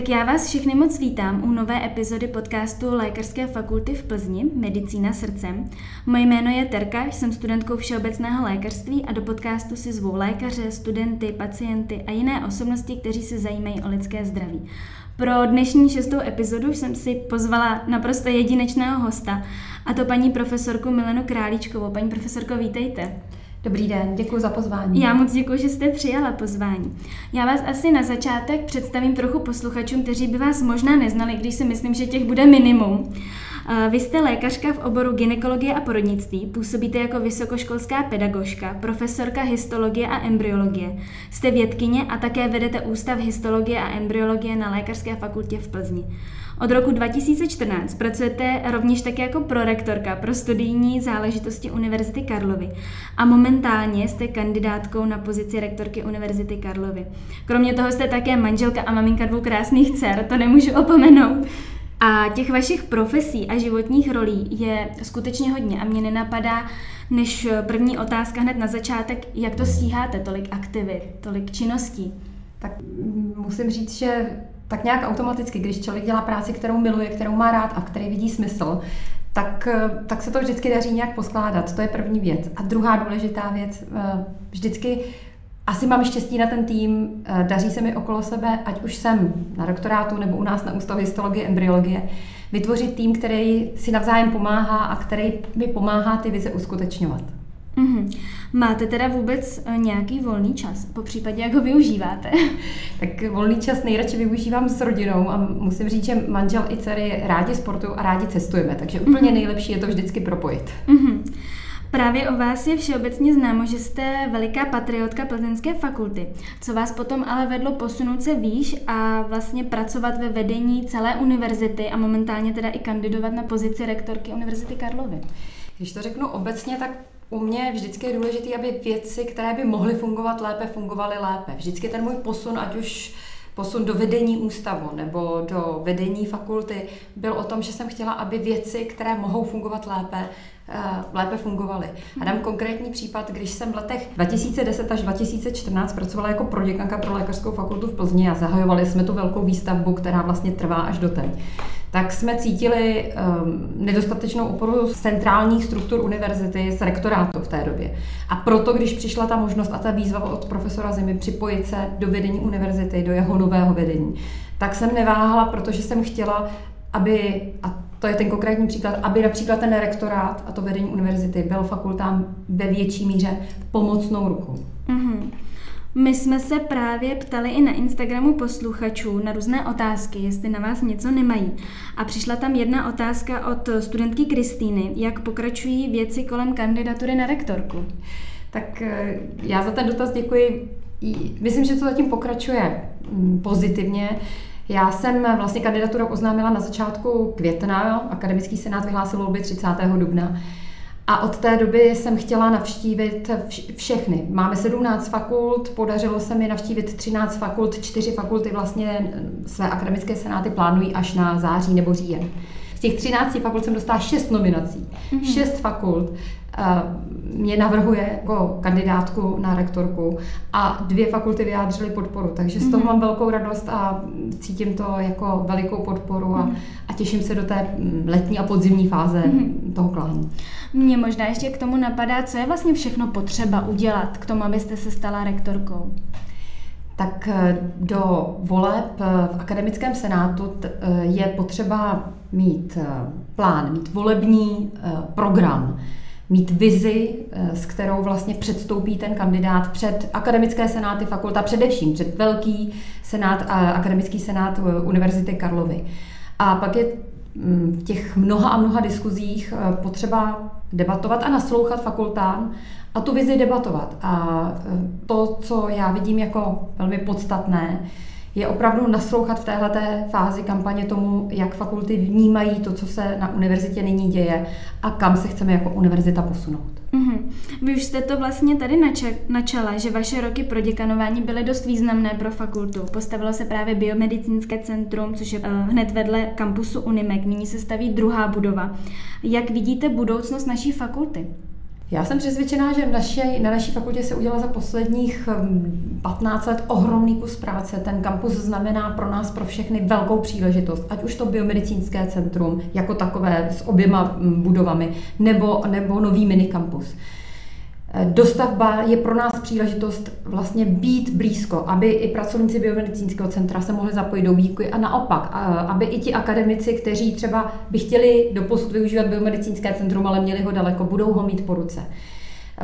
Tak já vás všechny moc vítám u nové epizody podcastu Lékařské fakulty v Plzni Medicína srdcem. Moje jméno je Terka, jsem studentkou všeobecného lékařství a do podcastu si zvu lékaře, studenty, pacienty a jiné osobnosti, kteří se zajímají o lidské zdraví. Pro dnešní šestou epizodu jsem si pozvala naprosto jedinečného hosta, a to paní profesorku Milenu Králíčkovou. Paní profesorko, vítejte. Dobrý den, děkuji za pozvání. Já moc děkuji, že jste přijala pozvání. Já vás asi na začátek představím trochu posluchačům, kteří by vás možná neznali, když si myslím, že těch bude minimum. Vy jste lékařka v oboru gynekologie a porodnictví, působíte jako vysokoškolská pedagožka, profesorka histologie a embryologie. Jste vědkyně a také vedete Ústav histologie a embryologie na Lékařské fakultě v Plzni. Od roku 2014 pracujete rovněž také jako prorektorka pro studijní záležitosti Univerzity Karlovy a momentálně jste kandidátkou na pozici rektorky Univerzity Karlovy. Kromě toho jste také manželka a maminka dvou krásných dcer, to nemůžu opomenout. A těch vašich profesí a životních rolí je skutečně hodně a mě nenapadá než první otázka hned na začátek, jak to stíháte, tolik aktivit, tolik činností. Tak musím říct, že tak nějak automaticky, když člověk dělá práci, kterou miluje, kterou má rád a v které vidí smysl, tak, tak se to vždycky daří nějak poskládat. To je první věc. A druhá důležitá věc, eh, vždycky asi mám štěstí na ten tým, eh, daří se mi okolo sebe, ať už jsem na doktorátu nebo u nás na Ústavu histologie, embryologie, vytvořit tým, který si navzájem pomáhá a který mi pomáhá ty vize uskutečňovat. Mm-hmm. Máte teda vůbec eh, nějaký volný čas? Po případě, jak ho využíváte? tak volný čas nejradši využívám s rodinou a musím říct, že manžel i dcery rádi sportují a rádi cestujeme, takže úplně mm-hmm. nejlepší je to vždycky propojit. Mm-hmm. Právě o vás je všeobecně známo, že jste veliká patriotka Plzeňské fakulty, co vás potom ale vedlo posunout se výš a vlastně pracovat ve vedení celé univerzity a momentálně teda i kandidovat na pozici rektorky Univerzity Karlovy. Když to řeknu obecně, tak u mě vždycky je důležité, aby věci, které by mohly fungovat lépe, fungovaly lépe. Vždycky ten můj posun, ať už posun do vedení ústavu nebo do vedení fakulty, byl o tom, že jsem chtěla, aby věci, které mohou fungovat lépe, lépe fungovaly. A dám konkrétní případ, když jsem v letech 2010 až 2014 pracovala jako proděkanka pro lékařskou fakultu v Plzni a zahajovali jsme tu velkou výstavbu, která vlastně trvá až do teď tak jsme cítili um, nedostatečnou oporu z centrálních struktur univerzity, z rektorátu v té době. A proto, když přišla ta možnost a ta výzva od profesora Zimy připojit se do vedení univerzity, do jeho nového vedení, tak jsem neváhala, protože jsem chtěla, aby, a to je ten konkrétní příklad, aby například ten rektorát a to vedení univerzity byl fakultám ve větší míře pomocnou rukou. Mm-hmm. My jsme se právě ptali i na Instagramu posluchačů na různé otázky, jestli na vás něco nemají. A přišla tam jedna otázka od studentky Kristýny, jak pokračují věci kolem kandidatury na rektorku. Tak eh, já za ten dotaz děkuji. Myslím, že to zatím pokračuje mm, pozitivně. Já jsem vlastně kandidaturu oznámila na začátku května, akademický senát vyhlásil volby 30. dubna. A od té doby jsem chtěla navštívit všechny. Máme 17 fakult, podařilo se mi navštívit 13 fakult, 4 fakulty vlastně své akademické senáty plánují až na září nebo říjen. Z těch 13 fakult jsem dostala 6 nominací. Mm-hmm. 6 fakult mě navrhuje jako kandidátku na rektorku a dvě fakulty vyjádřily podporu, takže z toho mm-hmm. mám velkou radost a cítím to jako velikou podporu a, mm-hmm. a těším se do té letní a podzimní fáze mm-hmm. toho klání. Mě možná ještě k tomu napadá, co je vlastně všechno potřeba udělat k tomu, abyste se stala rektorkou tak eh, do voleb eh, v akademickém senátu eh, je potřeba mít plán, mít volební program, mít vizi, s kterou vlastně předstoupí ten kandidát před akademické senáty fakulta, především před velký senát a akademický senát Univerzity Karlovy. A pak je mm, v těch mnoha a mnoha diskuzích potřeba debatovat a naslouchat fakultám a tu vizi debatovat. A to, co já vidím jako velmi podstatné, je opravdu naslouchat v téhle fázi kampaně tomu, jak fakulty vnímají to, co se na univerzitě nyní děje a kam se chceme jako univerzita posunout. Mm-hmm. Vy už jste to vlastně tady načala, že vaše roky pro děkanování byly dost významné pro fakultu. Postavilo se právě biomedicínské centrum, což je uh, hned vedle kampusu Unimek. Nyní se staví druhá budova. Jak vidíte budoucnost naší fakulty? Já jsem přesvědčená, že v naši, na naší fakultě se udělala za posledních 15 hm, let ohromný kus práce. Ten kampus znamená pro nás, pro všechny velkou příležitost, ať už to biomedicínské centrum jako takové s oběma budovami, nebo, nebo nový minikampus. Dostavba je pro nás příležitost vlastně být blízko, aby i pracovníci biomedicínského centra se mohli zapojit do výuky a naopak, aby i ti akademici, kteří třeba by chtěli doposud využívat biomedicínské centrum, ale měli ho daleko, budou ho mít po ruce.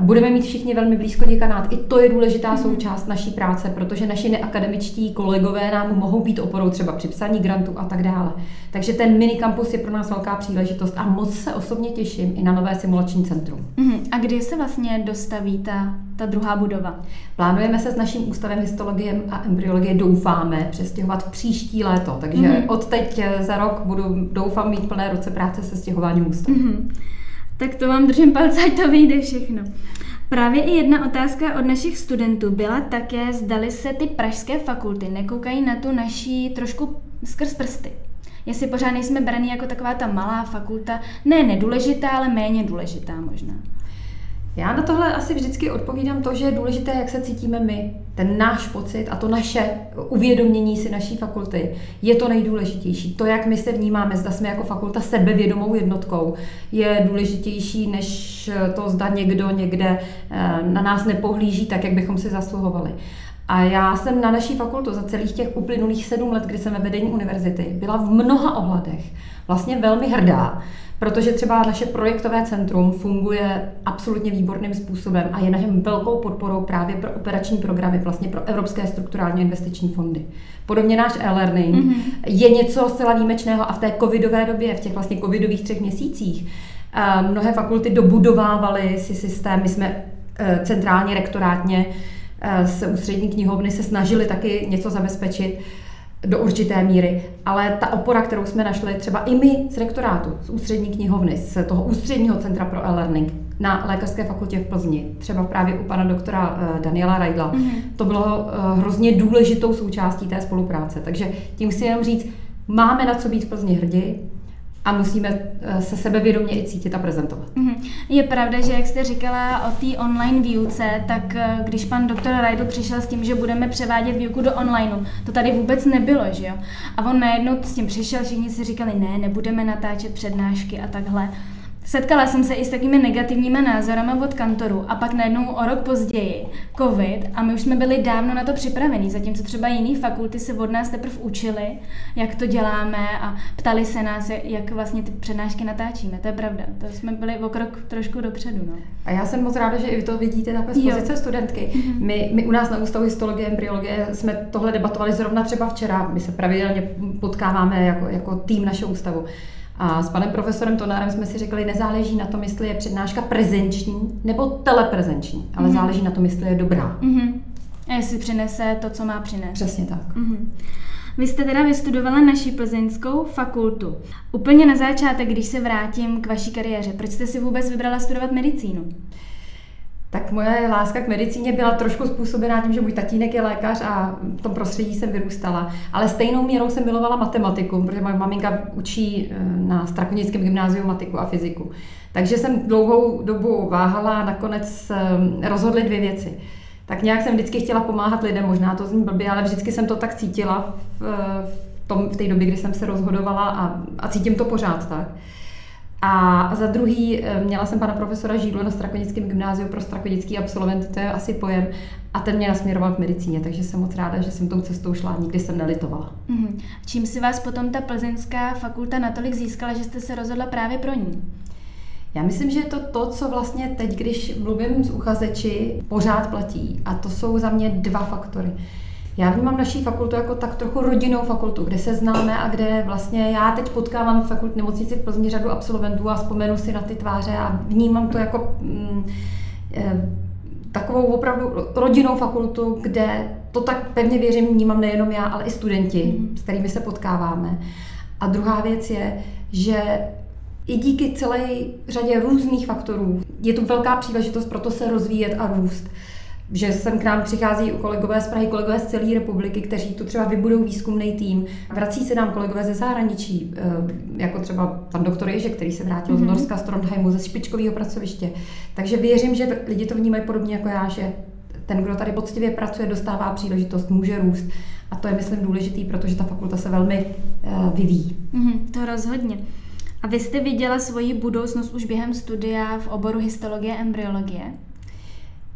Budeme mít všichni velmi blízko děkanát. I to je důležitá mhm. součást naší práce, protože naši neakademičtí kolegové nám mohou být oporou třeba při psaní grantů a tak dále. Takže ten mini kampus je pro nás velká příležitost a moc se osobně těším i na nové simulační centrum. Mhm. A kdy se vlastně dostaví ta, ta druhá budova? Plánujeme se s naším ústavem histologie a embryologie, doufáme, přestěhovat v příští léto. Takže mm od teď za rok budu, doufám, mít plné ruce práce se stěhováním ústavu. mm tak to vám držím palce, ať to vyjde všechno. Právě i jedna otázka od našich studentů byla také, zdali se ty pražské fakulty nekoukají na tu naší trošku skrz prsty. Jestli pořád nejsme braní jako taková ta malá fakulta, ne nedůležitá, ale méně důležitá možná. Já na tohle asi vždycky odpovídám to, že je důležité, jak se cítíme my. Ten náš pocit a to naše uvědomění si naší fakulty je to nejdůležitější. To, jak my se vnímáme, zda jsme jako fakulta sebevědomou jednotkou, je důležitější, než to, zda někdo někde eh, na nás nepohlíží tak, jak bychom si zasluhovali. A já jsem na naší fakultu za celých těch uplynulých sedm let, kdy jsem ve vedení univerzity, byla v mnoha ohledech vlastně velmi hrdá, protože třeba naše projektové centrum funguje absolutně výborným způsobem a je našem velkou podporou právě pro operační programy, vlastně pro evropské strukturální investiční fondy. Podobně náš e-learning mm-hmm. je něco zcela výjimečného a v té covidové době, v těch vlastně covidových třech měsících, eh, mnohé fakulty dobudovávaly si systém, my jsme eh, centrálně rektorátně z eh, ústřední knihovny se snažili taky něco zabezpečit do určité míry, ale ta opora, kterou jsme našli třeba i my z rektorátu, z ústřední knihovny, z toho ústředního centra pro e-learning na Lékařské fakultě v Plzni, třeba právě u pana doktora eh, Daniela Rajdla, mm-hmm. to bylo eh, hrozně důležitou součástí té spolupráce. Takže tím si jenom říct, máme na co být v Plzni hrdí, a musíme eh, se sebevědomě i cítit a prezentovat. Mhm. Je pravda, že jak jste říkala o té online výuce, tak eh, když pan doktor Rajdl přišel s tím, že budeme převádět výuku do onlineu, to tady vůbec nebylo, že jo? A on najednou s tím přišel, všichni si říkali, ne, nebudeme natáčet přednášky a takhle. Setkala jsem se i s takovými negativními názorami od kantoru a pak najednou o rok později covid a my už jsme byli dávno na to připravení, zatímco třeba jiné fakulty se od nás teprve učili, jak to děláme a ptali se nás, jak vlastně ty přednášky natáčíme. To je pravda, to jsme byli o krok trošku dopředu. No. A já jsem moc ráda, že i vy to vidíte takhle z pozice jo. studentky. Mm-hmm. My, my u nás na Ústavu histologie a embryologie jsme tohle debatovali zrovna třeba včera. My se pravidelně potkáváme jako, jako tým našeho ústavu. A s panem profesorem Tonárem jsme si řekli, nezáleží na tom, jestli je přednáška prezenční nebo teleprezenční, ale mm-hmm. záleží na tom, jestli je dobrá. Mm-hmm. A jestli přinese to, co má přinést. Přesně tak. Mm-hmm. Vy jste teda vystudovala naši plzeňskou fakultu. Úplně na začátek, když se vrátím k vaší kariéře, proč jste si vůbec vybrala studovat medicínu? Tak moje láska k medicíně byla trošku způsobená tím, že můj tatínek je lékař a v tom prostředí jsem vyrůstala. Ale stejnou měrou jsem milovala matematiku, protože moje maminka učí eh, na Strakonickém gymnáziu matiku a fyziku. Takže jsem dlouhou dobu váhala a nakonec eh, rozhodly dvě věci. Tak nějak jsem vždycky chtěla pomáhat lidem, možná to zní blbě, ale vždycky jsem to tak cítila v, v, tom, v té době, kdy jsem se rozhodovala a, a cítím to pořád tak. A za druhý eh, měla jsem pana profesora Žídlu na Strakonickém gymnáziu pro strakonický absolvent, to je asi pojem, a ten mě nasměroval k medicíně, takže jsem moc ráda, že jsem tou cestou šla nikdy jsem nelitovala. Mm-hmm. Čím si vás potom ta plzeňská fakulta natolik získala, že jste se rozhodla právě pro ní? Já myslím, že je to to, co vlastně teď, když mluvím s uchazeči, pořád platí. A to jsou za mě dva faktory. Já vnímám naší fakultu jako tak trochu rodinnou fakultu, kde se známe a kde vlastně já teď potkávám v fakult nemocnici v Plzni řadu absolventů a vzpomenu si na ty tváře a vnímám to jako mm, e, takovou opravdu rodinnou fakultu, kde to tak pevně věřím, vnímám nejenom já, ale i studenti, mm. s kterými se potkáváme. A druhá věc je, že i díky celé řadě různých faktorů je tu velká příležitost pro to se rozvíjet a růst. Že sem k nám přichází kolegové z Prahy, kolegové z celé republiky, kteří tu třeba vybudou výzkumný tým. Vrací se nám kolegové ze zahraničí, eh, jako třeba pan doktor Ježek, který se vrátil mm-hmm. z mhm. Norska, z Trondheimu, ze špičkového pracoviště. Takže věřím, že lidi to vnímají podobně jako já, že ten, kdo tady poctivě pracuje, dostává příležitost, může růst. A to je, myslím, důležitý, protože ta fakulta se velmi uh, vyvíjí. Mm-hmm, to rozhodně. A vy jste viděla svoji budoucnost už během studia v oboru histologie a embryologie?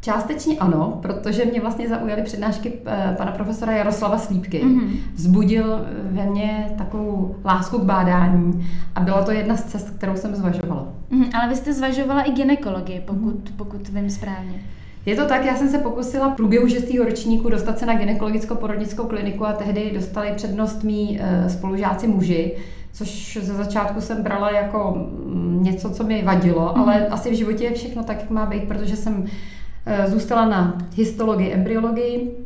Částečně ano, protože mě vlastně zaujaly přednášky eh, pana profesora Jaroslava Slípky. Mm-hmm. Vzbudil ve mně takovou lásku k bádání a byla to jedna z cest, kterou jsem zvažovala. Mm-hmm, ale vy jste zvažovala i ginekologii, pokud, mm-hmm. pokud vím správně. Je to tak, já jsem se pokusila v průběhu šestého ročníku dostat se na gynekologicko-porodnickou kliniku a tehdy dostali přednost mý eh, spolužáci muži, což ze začátku jsem brala jako mm, něco, co mi vadilo, mm-hmm. ale asi v životě je všechno tak, jak má být, protože jsem Eh, zůstala na histologii, embryologii,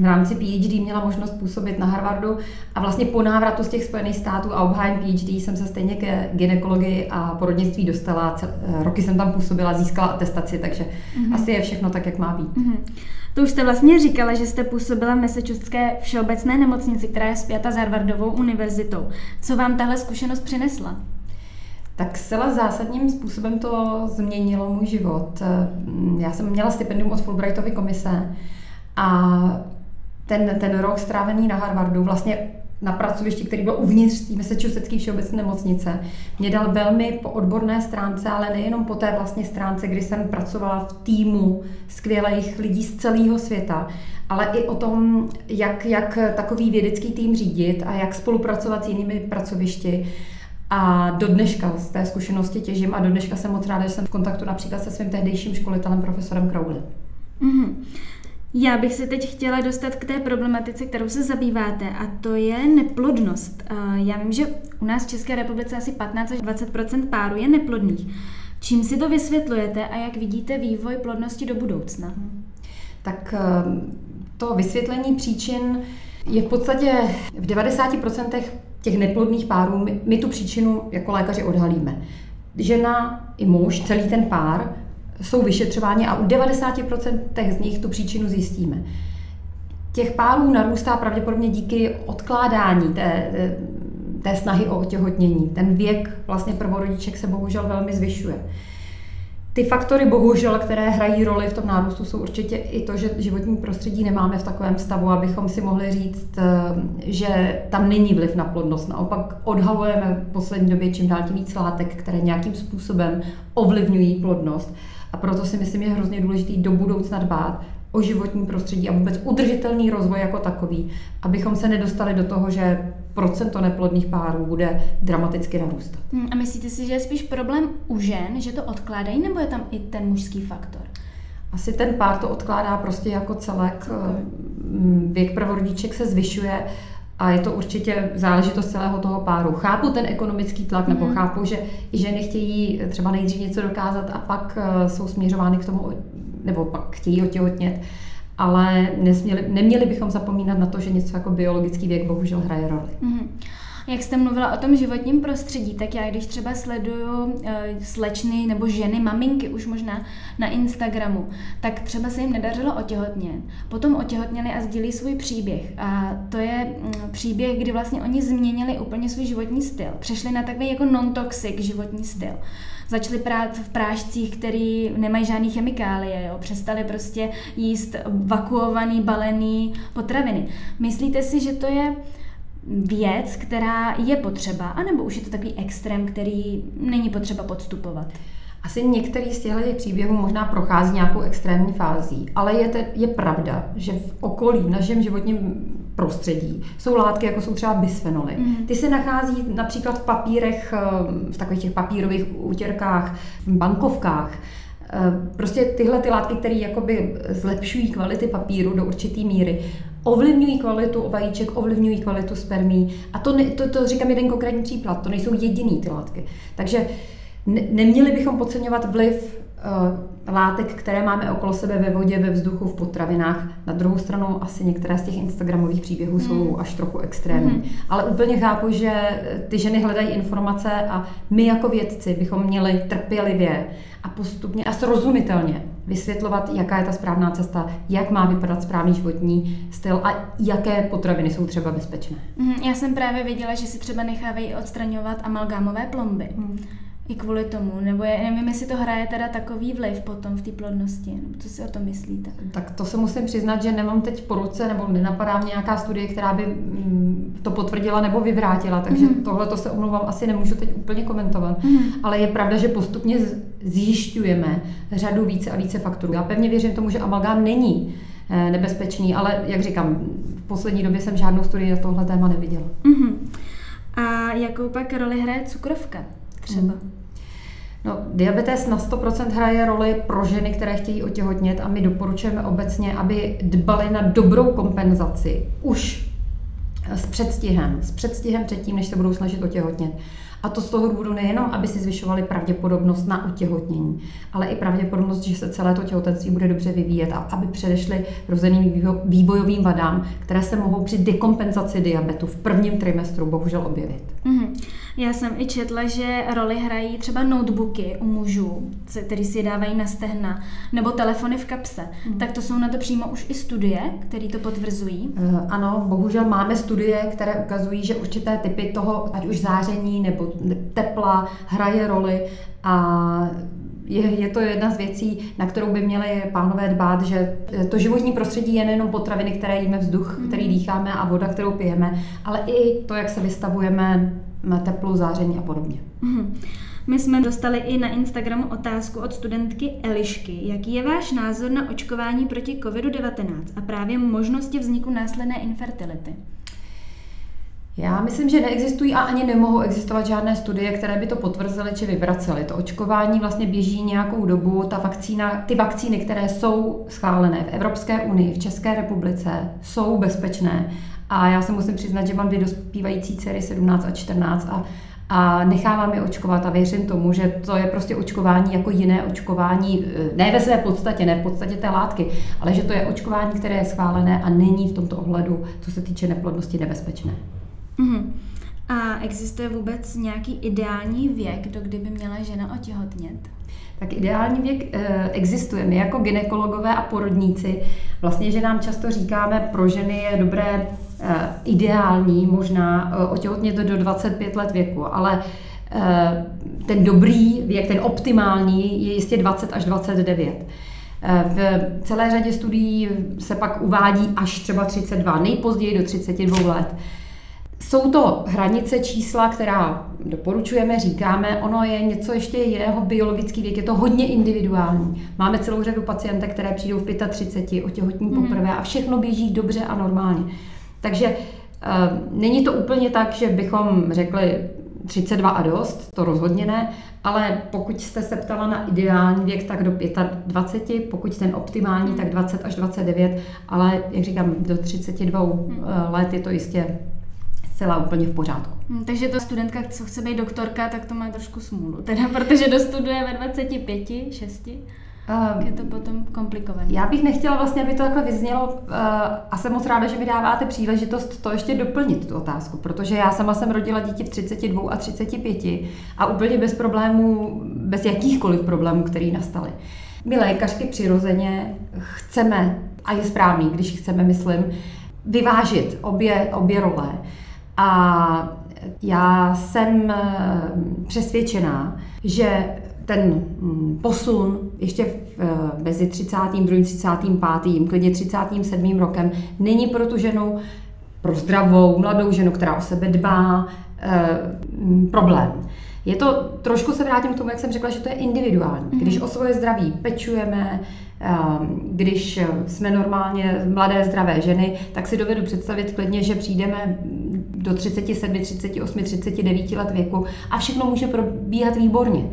v rámci PhD měla možnost působit na Harvardu a vlastně po návratu z těch Spojených států a obhájem PhD jsem se stejně ke ginekologii a porodnictví dostala. Eh, roky jsem tam působila, získala atestaci, takže mm-hmm. asi je všechno tak, jak má být. Mm-hmm. To už jste vlastně říkala, že jste působila v Massachusettské všeobecné nemocnici, která je spjata s Harvardovou univerzitou. Co vám tahle zkušenost přinesla? Tak zcela zásadním způsobem to změnilo můj život. Já jsem měla stipendium od Fulbrightovy komise a ten, ten rok strávený na Harvardu, vlastně na pracovišti, který byl uvnitř té Massachusettské všeobecné nemocnice, mě dal velmi po odborné stránce, ale nejenom po té vlastně stránce, kdy jsem pracovala v týmu skvělých lidí z celého světa, ale i o tom, jak, jak takový vědecký tým řídit a jak spolupracovat s jinými pracovišti. A do dneška z té zkušenosti těžím a do dneška jsem moc ráda, že jsem v kontaktu například se svým tehdejším školitelem, profesorem Crowley. Mm-hmm. Já bych se teď chtěla dostat k té problematice, kterou se zabýváte, a to je neplodnost. Já vím, že u nás v České republice asi 15 až 20% párů je neplodných. Čím si to vysvětlujete a jak vidíte vývoj plodnosti do budoucna? Tak eh, to vysvětlení příčin je v podstatě v 90% těch neplodných párů, my, my tu příčinu jako lékaři odhalíme. Žena i muž, celý ten pár, jsou vyšetřováni a u 90% z nich tu příčinu zjistíme. Těch párů narůstá pravděpodobně díky odkládání té, té snahy o otěhotnění. Ten věk vlastně prvorodiček se bohužel velmi zvyšuje. Ty faktory, bohužel, které hrají roli v tom nárůstu, jsou určitě i to, že životní prostředí nemáme v takovém stavu, abychom si mohli říct, eh, že tam není vliv na plodnost. Naopak odhalujeme v poslední době čím dál tím víc látek, které nějakým způsobem ovlivňují plodnost. A proto si myslím, je hrozně důležité do budoucna dbát o životní prostředí a vůbec udržitelný rozvoj jako takový, abychom se nedostali do toho, že procento neplodných párů bude dramaticky narůstat. Hmm, a myslíte si, že je spíš problém u žen, že to odkládají, nebo je tam i ten mužský faktor? Asi ten pár to odkládá prostě jako celek. Okay. Věk prvorodiček se zvyšuje a je to určitě záležitost celého toho páru. Chápu ten ekonomický tlak, mm. nebo mhm. chápu, že i ženy chtějí třeba nejdřív něco dokázat a pak eh, jsou směřovány k tomu, nebo pak chtějí otěhotnět ale nesměli, neměli bychom zapomínat na to, že něco jako biologický věk bohužel hraje roli. Mm-hmm. Jak jste mluvila o tom životním prostředí, tak já když třeba sleduju uh, slečny nebo ženy, maminky už možná na Instagramu, tak třeba se jim nedařilo otěhotnět. Potom otěhotněli a sdílí svůj příběh. A to je um, příběh, kdy vlastně oni změnili úplně svůj životní styl. Přešli na takový jako non-toxic životní styl začali prát v prášcích, který nemají žádný chemikálie, jo? přestali prostě jíst vakuovaný, balený potraviny. Myslíte si, že to je věc, která je potřeba, anebo už je to takový extrém, který není potřeba podstupovat? Asi některý z těchto příběhů možná prochází nějakou extrémní fází, ale je, te, je pravda, že v okolí, v našem životním prostředí jsou látky, jako jsou třeba bisfenoly. Mm. Ty se nachází například v papírech, eh, v takových těch papírových útěrkách, v bankovkách. Eh, prostě tyhle ty látky, které jakoby zlepšují kvality papíru do určité míry, ovlivňují kvalitu vajíček, ovlivňují kvalitu spermí. A to, ne, to, to říkám jeden konkrétní příklad, to nejsou jediný ty látky. Takže uh, ne, neměli bychom podceňovat vliv uh, látek, které máme okolo sebe ve vodě, ve vzduchu, v potravinách. Na druhou stranu asi některé z těch Instagramových příběhů mm. jsou až trochu extrémní. Mm. Ale úplně chápu, že ty ženy hledají informace a my jako vědci bychom měli trpělivě a postupně a srozumitelně vysvětlovat, jaká je ta správná cesta, jak má vypadat správný životní styl a jaké potraviny jsou třeba bezpečné. Mhm, já jsem právě viděla, že si třeba nechávají odstraňovat amalgámové plomby. Hmm. I kvůli tomu, nebo je, nevím, jestli to hraje teda takový vliv potom v té plodnosti, nebo co si o tom myslíte? Tak to se musím přiznat, že nemám teď po ruce, nebo nenapadá mě nějaká studie, která by mm, to potvrdila nebo vyvrátila, takže mm. tohle to se omlouvám, asi nemůžu teď úplně komentovat. Mm. Ale je pravda, že postupně zjišťujeme řadu více a více faktorů. Já pevně věřím tomu, že amalgám není eh, nebezpečný, ale jak říkám, v poslední době jsem žádnou studii na tohle téma neviděla. Mm-hmm. A jakou pak roli hraje cukrovka třeba? Mm. No, diabetes na 100% hraje roli pro ženy, které chtějí otěhotnět a my doporučujeme obecně, aby dbali na dobrou kompenzaci už s předstihem, s předstihem předtím, než se budou snažit otěhotnět. A to z toho důvodu nejenom, aby si zvyšovali pravděpodobnost na otěhotnění, ale i pravděpodobnost, že se celé to těhotenství bude dobře vyvíjet a aby předešly rozeným vývojovým vadám, které se mohou při dekompenzaci diabetu v prvním trimestru bohužel objevit. Mm-hmm. Já jsem i četla, že roli hrají třeba notebooky u mužů, který si dávají na stehna, nebo telefony v kapse. Mm. Tak to jsou na to přímo už i studie, které to potvrzují? Uh, ano, bohužel máme studie, které ukazují, že určité typy toho, ať už záření nebo tepla, hraje roli a je, je to jedna z věcí, na kterou by měli pánové dbát, že to životní prostředí je nejenom potraviny, které jíme, vzduch, mm. který dýcháme a voda, kterou pijeme, ale i to, jak se vystavujeme teplu, záření a podobně. Mm-hmm. My jsme dostali i na Instagramu otázku od studentky Elišky. Jaký je váš názor na očkování proti COVID-19 a právě možnosti vzniku následné infertility? Já myslím, že neexistují a ani nemohou existovat žádné studie, které by to potvrzely či vyvracely. To očkování vlastně běží nějakou dobu. Ta vakcína, ty vakcíny, které jsou schválené v Evropské unii, v České republice, jsou bezpečné a já se musím přiznat, že mám dvě dospívající dcery 17 a 14 a a nechávám je očkovat a věřím tomu, že to je prostě očkování jako jiné očkování, e, ne ve své podstatě, ne v podstatě té látky, ale že to je očkování, které je schválené a není v tomto ohledu, co se týče neplodnosti, nebezpečné. Mm-hmm. A existuje vůbec nějaký ideální věk, do kdy by měla žena otěhotnět? tak ideální věk e, existuje. My jako ginekologové a porodníci, vlastně, že nám často říkáme, pro ženy je dobré Eh, ideální možná eh, otěhotnět do 25 let věku, ale eh, ten dobrý věk, ten optimální je jistě 20 až 29. V celé řadě studií se pak uvádí až třeba 32, nejpozději do 32 let. Jsou to hranice čísla, která doporučujeme, říkáme, ono je něco ještě jeho biologický věk, je to hodně individuální. Máme celou řadu pacientek, které přijdou v 35, otěhotní mm. poprvé a všechno běží dobře a normálně. Takže uh, není to úplně tak, že bychom řekli 32 a dost, to rozhodně ne, ale pokud jste se ptala na ideální věk, tak do 25, pokud ten optimální, tak 20 až 29, ale jak říkám, do 32 hmm. Eh, let je to jistě zcela úplně v pořádku. Hmm, takže to studentka, co chce být doktorka, tak to má trošku smůlu, teda protože dostuduje ve 25, 6. Uh, je to potom komplikované. Já bych nechtěla vlastně, aby to takhle vyznělo uh, a jsem moc ráda, že mi dáváte příležitost to ještě doplnit, tu otázku, protože já sama jsem rodila dítě v 32 a 35 a úplně bez problémů, bez jakýchkoliv problémů, které nastaly. My lékařky přirozeně chceme, a je správný, když chceme, myslím, vyvážit obě, obě role. A já jsem eh, přesvědčená, že ten mm, posun ještě v, eh, mezi 32. 35. klidně 37. rokem není pro tu ženu, pro zdravou, mladou ženu, která o sebe dbá, eh, problém. Je to, trošku se vrátím k tomu, jak jsem řekla, že to je individuální. Mhm. Když o svoje zdraví pečujeme, když jsme normálně mladé, zdravé ženy, tak si dovedu představit klidně, že přijdeme do 37, 38, 39 let věku a všechno může probíhat výborně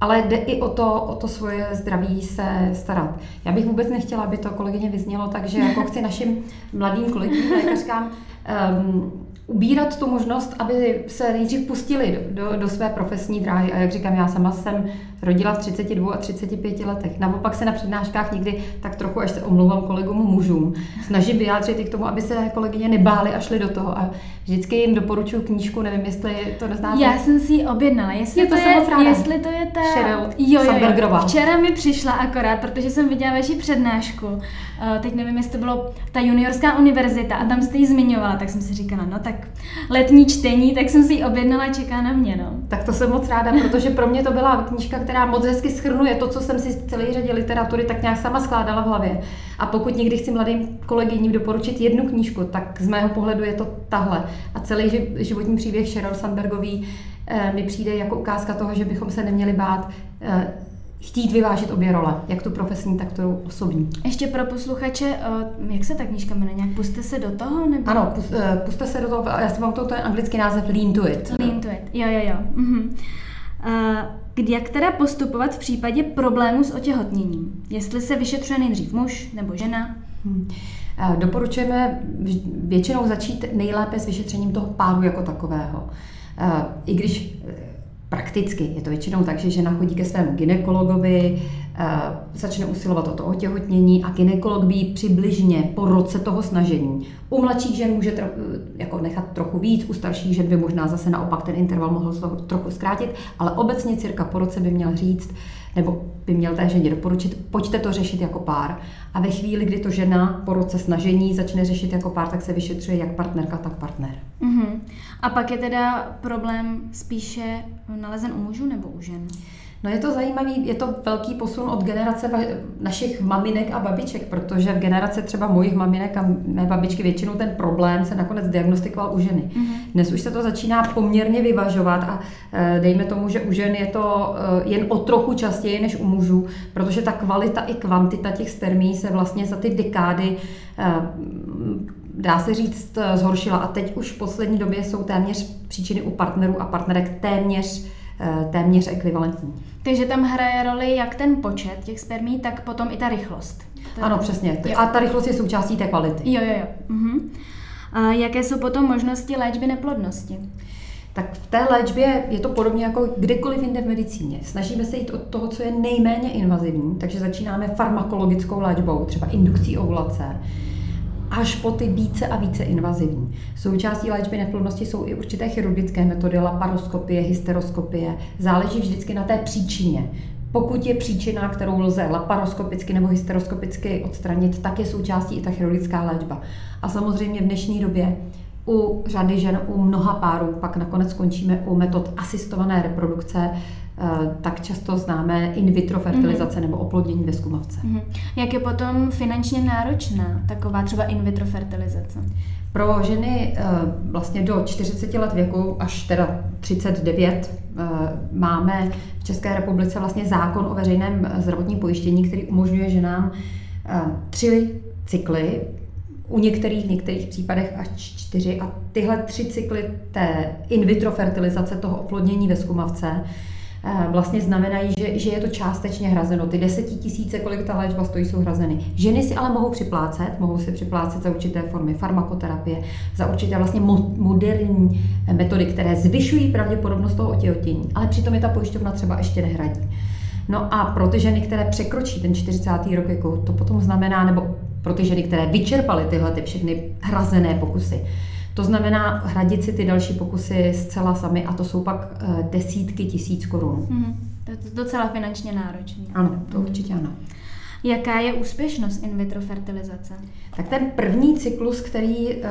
ale jde i o to, o to svoje zdraví se starat. Já bych vůbec nechtěla, aby to kolegyně vyznělo tak, že jako chci našim mladým kolegům lékařkám um, ubírat tu možnost, aby se nejdřív pustili do, do, do své profesní dráhy. A jak říkám, já sama jsem rodila v 32 a 35 letech. Naopak se na přednáškách někdy tak trochu, až se omlouvám kolegům mužům, snažím vyjádřit i k tomu, aby se kolegyně nebály a šly do toho. A vždycky jim doporučuji knížku, nevím, jestli to neznáte. Já jsem si ji objednala. Jestli Je to to, je, ráda. jestli to je ta... Sheryl jo, jo, jo. Včera mi přišla akorát, protože jsem viděla vaši přednášku. Uh, teď nevím, jestli to bylo ta juniorská univerzita a tam jste ji zmiňovala, tak jsem si říkala, no tak letní čtení, tak jsem si ji objednala, čeká na mě, no. Tak to jsem moc ráda, protože pro mě to byla knížka, která moc hezky schrnuje to, co jsem si z celé řadě literatury tak nějak sama skládala v hlavě. A pokud někdy chci mladým kolegyním doporučit jednu knížku, tak z mého pohledu je to tahle. A celý ži- životní příběh Sheryl Sandbergový eh, mi přijde jako ukázka toho, že bychom se neměli bát eh, chtít vyvážit obě role, jak tu profesní, tak tu osobní. Ještě pro posluchače, uh, jak se ta knížka jmenuje? Nějak puste se do toho? Nebo? Ano, eh, puste se do toho, já si mám to, to je anglický název Lean to it. Lean to it. Jo, jo, jo. Mhm. Uh, kdy- jak teda postupovat v případě problému s otěhotněním? Jestli se vyšetřuje nejdřív muž nebo žena? Hmm. Eh, Doporučujeme většinou začít nejlépe s vyšetřením toho páru jako takového. Eh, I když eh, prakticky je to většinou tak, že žena chodí ke svému ginekologovi, eh, začne usilovat o to otěhotnění a ginekolog by přibližně po roce toho snažení. U mladších žen může tro, jako nechat trochu víc, u starších žen by možná zase naopak ten interval mohl tro- trochu zkrátit, ale obecně cirka po roce by měl říct, nebo by měl té ženě doporučit, pojďte to řešit jako pár. A ve chvíli, kdy to žena po roce snažení začne řešit jako pár, tak se vyšetřuje jak partnerka, tak partner. Mhm. A pak je teda problém spíše nalezen u mužů nebo u žen? No je to zajímavý, je to velký posun od generace našich maminek a babiček, protože v generace třeba mojich maminek a mé babičky většinou ten problém se nakonec diagnostikoval u ženy. Dnes už se to začíná poměrně vyvažovat a eh, dejme tomu, že u žen je to eh, jen o trochu častěji než u mužů, protože ta kvalita i kvantita těch spermí se vlastně za ty dekády eh, dá se říct, zhoršila a teď už v poslední době jsou téměř příčiny u partnerů a partnerek téměř, téměř ekvivalentní. Takže tam hraje roli jak ten počet těch spermí, tak potom i ta rychlost. To- Ano, přesně. Jo. A ta rychlost je součástí té kvality. Jo, jo, jo. Mhm. A jaké jsou potom možnosti léčby neplodnosti? Tak v té léčbě je to podobně jako kdekoliv jinde v medicíně. Snažíme se jít od toho, co je nejméně invazivní, takže začínáme farmakologickou léčbou, třeba indukcí ovulace, až po ty více a více invazivní. Součástí léčby neplodnosti jsou i určité chirurgické metody, laparoskopie, hysteroskopie. Záleží vždycky na té příčině. Pokud je příčina, kterou lze laparoskopicky nebo hysteroskopicky odstranit, tak je součástí i ta chirurgická léčba. A samozřejmě v dnešní době u řady žen, u mnoha párů, pak nakonec skončíme u metod asistované reprodukce, tak často známe in vitro fertilizace mm-hmm. nebo oplodnění ve zkumavce. Mhm. Jak je potom finančně náročná taková třeba in vitro fertilizace? Pro ženy eh, vlastně do 40 let věku až teda 39 eh, máme v České republice vlastně zákon o veřejném zdravotním pojištění, který umožňuje ženám eh, tři cykly, u některých, v některých případech až čtyři a tyhle tři cykly té in vitro fertilizace, toho oplodnění ve zkumavce, eh, vlastně znamenají, že, že je to částečně hrazeno. Ty desetitisíce, kolik ta léčba stojí, jsou hrazeny. Ženy si ale mohou připlácet, mohou si připlácet za určité formy farmakoterapie, za určité vlastně mo- moderní eh, metody, které zvyšují pravděpodobnost toho otěhotnění, ale přitom je ta pojišťovna třeba ještě nehradí. No a pro ty ženy, které překročí ten 40. rok věku, to potom znamená, nebo pro ty ženy, které vyčerpaly tyhle ty všechny hrazené pokusy, to znamená hradit si ty další pokusy zcela sami a to jsou pak eh, desítky tisíc korun. Mhm. To je docela finančně náročné. Ano, to určitě ano. Jaká je úspěšnost in vitro fertilizace? Tak ten první cyklus, který uh,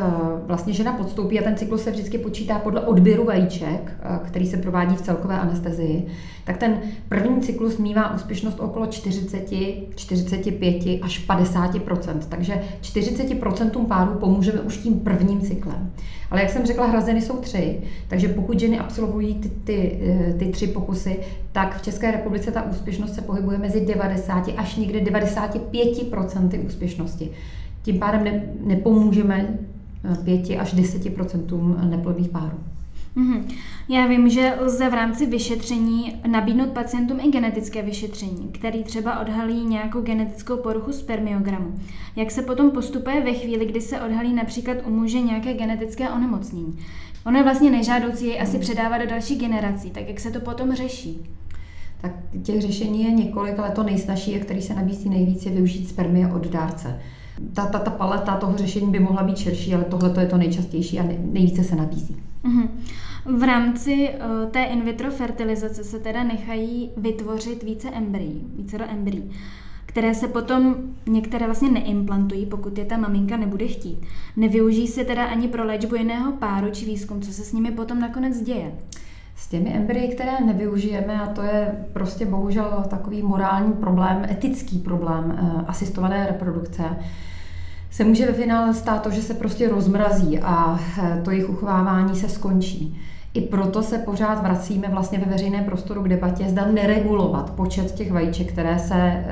vlastně žena podstoupí, a ten cyklus se vždycky počítá podle odběru vajíček, uh, který se provádí v celkové anestezii, tak ten první cyklus mívá úspěšnost okolo 40, 45 až 50% Takže 40% párů pomůžeme už tím prvním cyklem. Ale jak jsem řekla, hrazeny jsou tři, takže pokud ženy absolvují ty, ty, eh, ty tři pokusy, tak v České republice ta úspěšnost se pohybuje mezi 90 až někde 95% úspěšnosti. Tím pádem ne, nepomůžeme 5 až 10% neplodných párů. Mhm. Já vím, že lze v rámci vyšetření nabídnout pacientům i genetické vyšetření, který třeba odhalí nějakou genetickou poruchu spermiogramu. Jak se potom postupuje ve chvíli, kdy se odhalí například u muže nějaké genetické onemocnění? Ono je vlastně nežádoucí jej asi předávat do dalších generací, tak jak se to potom řeší? tak těch řešení je několik, ale to nejsnažší, a který se nabízí nejvíc, je využít spermie od dárce. Ta, ta, ta paleta toho řešení by mohla být širší, ale tohle je to nejčastější a nejvíce se nabízí. Mm-hmm. V rámci uh, té in vitro fertilizace se teda nechají vytvořit více embryí, více do embryí, které se potom některé vlastně neimplantují, pokud je ta maminka nebude chtít. Nevyužijí se teda ani pro léčbu jiného páru či výzkum, co se s nimi potom nakonec děje. S těmi embryi, které nevyužijeme, a to je prostě bohužel takový morální problém, etický problém uh, asistované reprodukce, se může ve finále stát to, že se prostě rozmrazí a eh, to jejich uchovávání se skončí. I proto se pořád vracíme vlastně ve veřejném prostoru k debatě, zda neregulovat počet těch vajíček, které se e,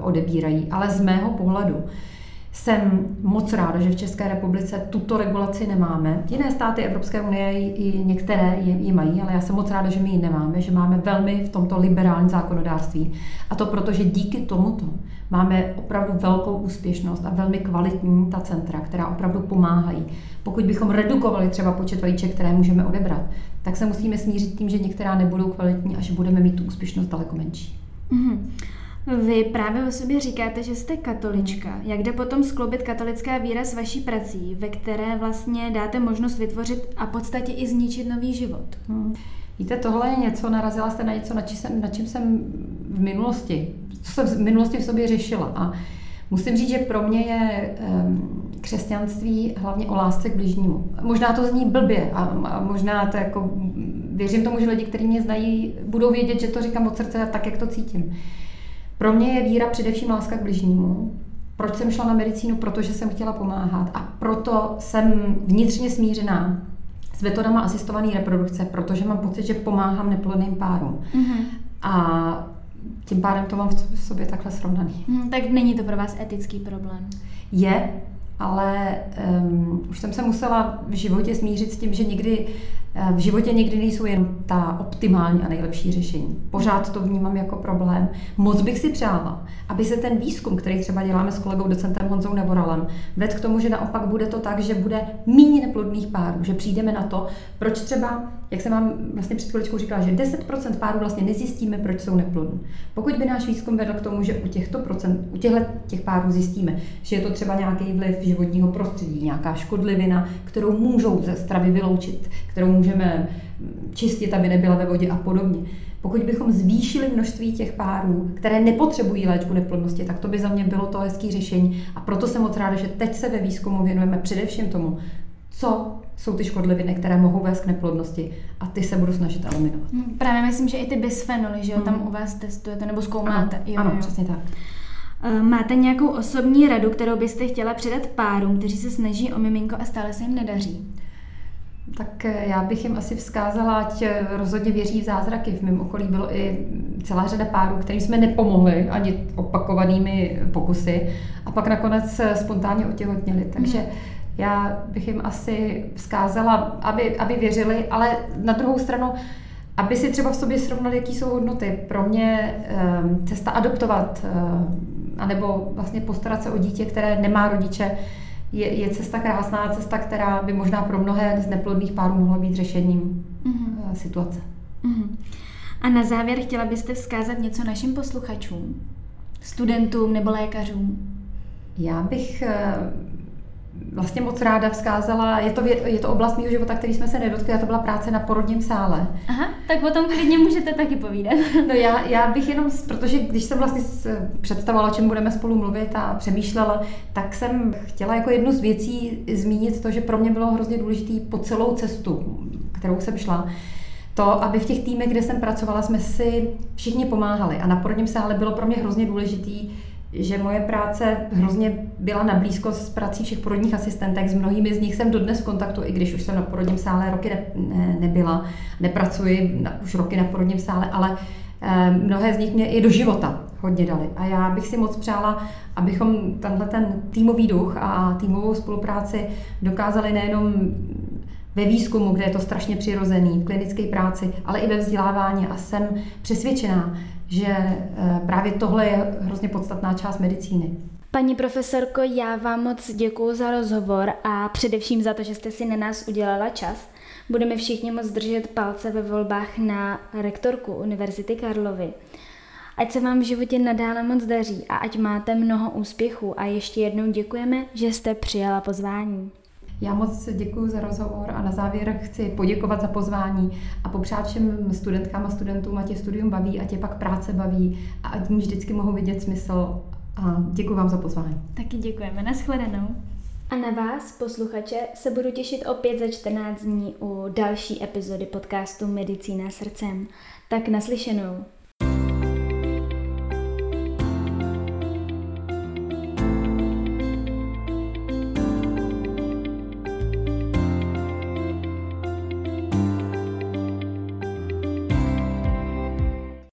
odebírají. Ale z mého pohledu jsem moc ráda, že v České republice tuto regulaci nemáme. Jiné státy Evropské unie i některé ji mají, ale já jsem moc ráda, že my ji nemáme, že máme velmi v tomto liberální zákonodárství. A to proto, že díky tomuto máme opravdu velkou úspěšnost a velmi kvalitní ta centra, která opravdu pomáhají. Pokud bychom redukovali třeba počet vajíček, které můžeme odebrat, tak se musíme smířit tím, že některá nebudou kvalitní a že budeme mít tu úspěšnost daleko menší. Mm-hmm. Vy právě o sobě říkáte, že jste katolička. Jak jde potom skloubit katolická víra s vaší prací, ve které vlastně dáte možnost vytvořit a podstatě i zničit nový život? Hmm. Víte, tohle je něco, narazila jste na něco, na, čím jsem, na čím jsem v minulosti, co jsem v minulosti v sobě řešila. A musím říct, že pro mě je um, křesťanství hlavně o lásce k bližnímu. Možná to zní blbě a, a možná to jako, věřím tomu, že lidi, kteří mě znají, budou vědět, že to říkám od srdce tak, jak to cítím. Pro mě je víra především láska k bližnímu. Proč jsem šla na medicínu? Protože jsem chtěla pomáhat a proto jsem vnitřně smířená s metodama asistované reprodukce, protože mám pocit, že pomáhám neplodným párům. Mm-hmm. A tím pádem to mám v sobě takhle srovnaný. Mm, tak není to pro vás etický problém? Je, ale um, už jsem se musela v životě smířit s tím, že někdy v životě někdy nejsou jen ta optimální a nejlepší řešení. Pořád to vnímám jako problém. Moc bych si přála, aby se ten výzkum, který třeba děláme s kolegou docentem Honzou Nevoralem, vedl k tomu, že naopak bude to tak, že bude méně neplodných párů, že přijdeme na to, proč třeba, jak jsem vám vlastně před chviličkou říkala, že 10% párů vlastně nezjistíme, proč jsou neplodní. Pokud by náš výzkum vedl k tomu, že u těchto procent, u těchto těch párů zjistíme, že je to třeba nějaký vliv životního prostředí, nějaká škodlivina, kterou můžou ze stravy vyloučit, kterou můžeme čistit, aby nebyla ve vodě a podobně. Pokud bychom zvýšili množství těch párů, které nepotřebují léčbu neplodnosti, tak to by za mě bylo to hezké řešení. A proto jsem moc ráda, že teď se ve výzkumu věnujeme především tomu, co jsou ty škodliviny, které mohou vést k neplodnosti a ty se budu snažit eliminovat. Hmm, právě myslím, že i ty bisfenoly, že jo, hmm. tam u vás testujete nebo zkoumáte. Ano, jo, ano jo. přesně tak. Eh, máte nějakou osobní radu, kterou byste chtěla předat párům, kteří se snaží o miminko a stále se jim nedaří? Tak eh, já bych jim asi vzkázala, ať eh, rozhodně věří v zázraky. V mém okolí bylo i celá řada párů, kterým jsme nepomohli ani opakovanými pokusy a pak nakonec spontánně otěhotněli. Takže mm. Já bych jim asi vzkázala, aby, aby věřili, ale na druhou stranu, aby si třeba v sobě srovnali, jaký jsou hodnoty. Pro mě um, cesta adoptovat, um, anebo vlastně postarat se o dítě, které nemá rodiče, je, je cesta krásná, cesta, která by možná pro mnohé z neplodných párů mohla být řešením mm-hmm. situace. Mm-hmm. A na závěr chtěla byste vzkázat něco našim posluchačům, studentům nebo lékařům? Já bych eh, vlastně moc ráda vzkázala, je to, je to oblast mého života, který jsme se nedotkli, a to byla práce na porodním sále. Aha, tak o tom klidně můžete taky povídat. No já, já bych jenom, protože když jsem vlastně představovala, o čem budeme spolu mluvit a přemýšlela, tak jsem chtěla jako jednu z věcí zmínit to, že pro mě bylo hrozně důležité po celou cestu, kterou jsem šla, to, aby v těch týmech, kde jsem pracovala, jsme si všichni pomáhali. A na porodním sále bylo pro mě hrozně důležitý, že moje práce hrozně byla na blízko s prací všech porodních asistentek. S mnohými z nich jsem dodnes v kontaktu, i když už jsem na porodním sále roky ne, ne, nebyla. Nepracuji na, už roky na porodním sále, ale eh, mnohé z nich mě i do života hodně dali. A já bych si moc přála, abychom tenhle ten týmový duch a týmovou spolupráci dokázali nejenom ve výzkumu, kde je to strašně přirozený, v klinické práci, ale i ve vzdělávání. A jsem přesvědčená, že eh, právě tohle je hrozně podstatná část medicíny. Paní profesorko, já vám moc děkuji za rozhovor a především za to, že jste si na nás udělala čas. budeme všichni moc držet palce ve volbách na rektorku Univerzity Karlovy. Ať se vám v životě nadále moc daří a ať máte mnoho úspěchů a ještě jednou děkujeme, že jste přijala pozvání. Já moc děkuji za rozhovor a na závěr chci poděkovat za pozvání a popřát všem studentkám a studentům, ať je studium baví, ať je pak práce baví a ať mi vždycky mohou vidět smysl. A děkuji vám za pozvání. Taky děkujeme. Naschledanou. A na vás, posluchače, se budu těšit opět za 14 dní u další epizody podcastu Medicína srdcem. Tak naslyšenou.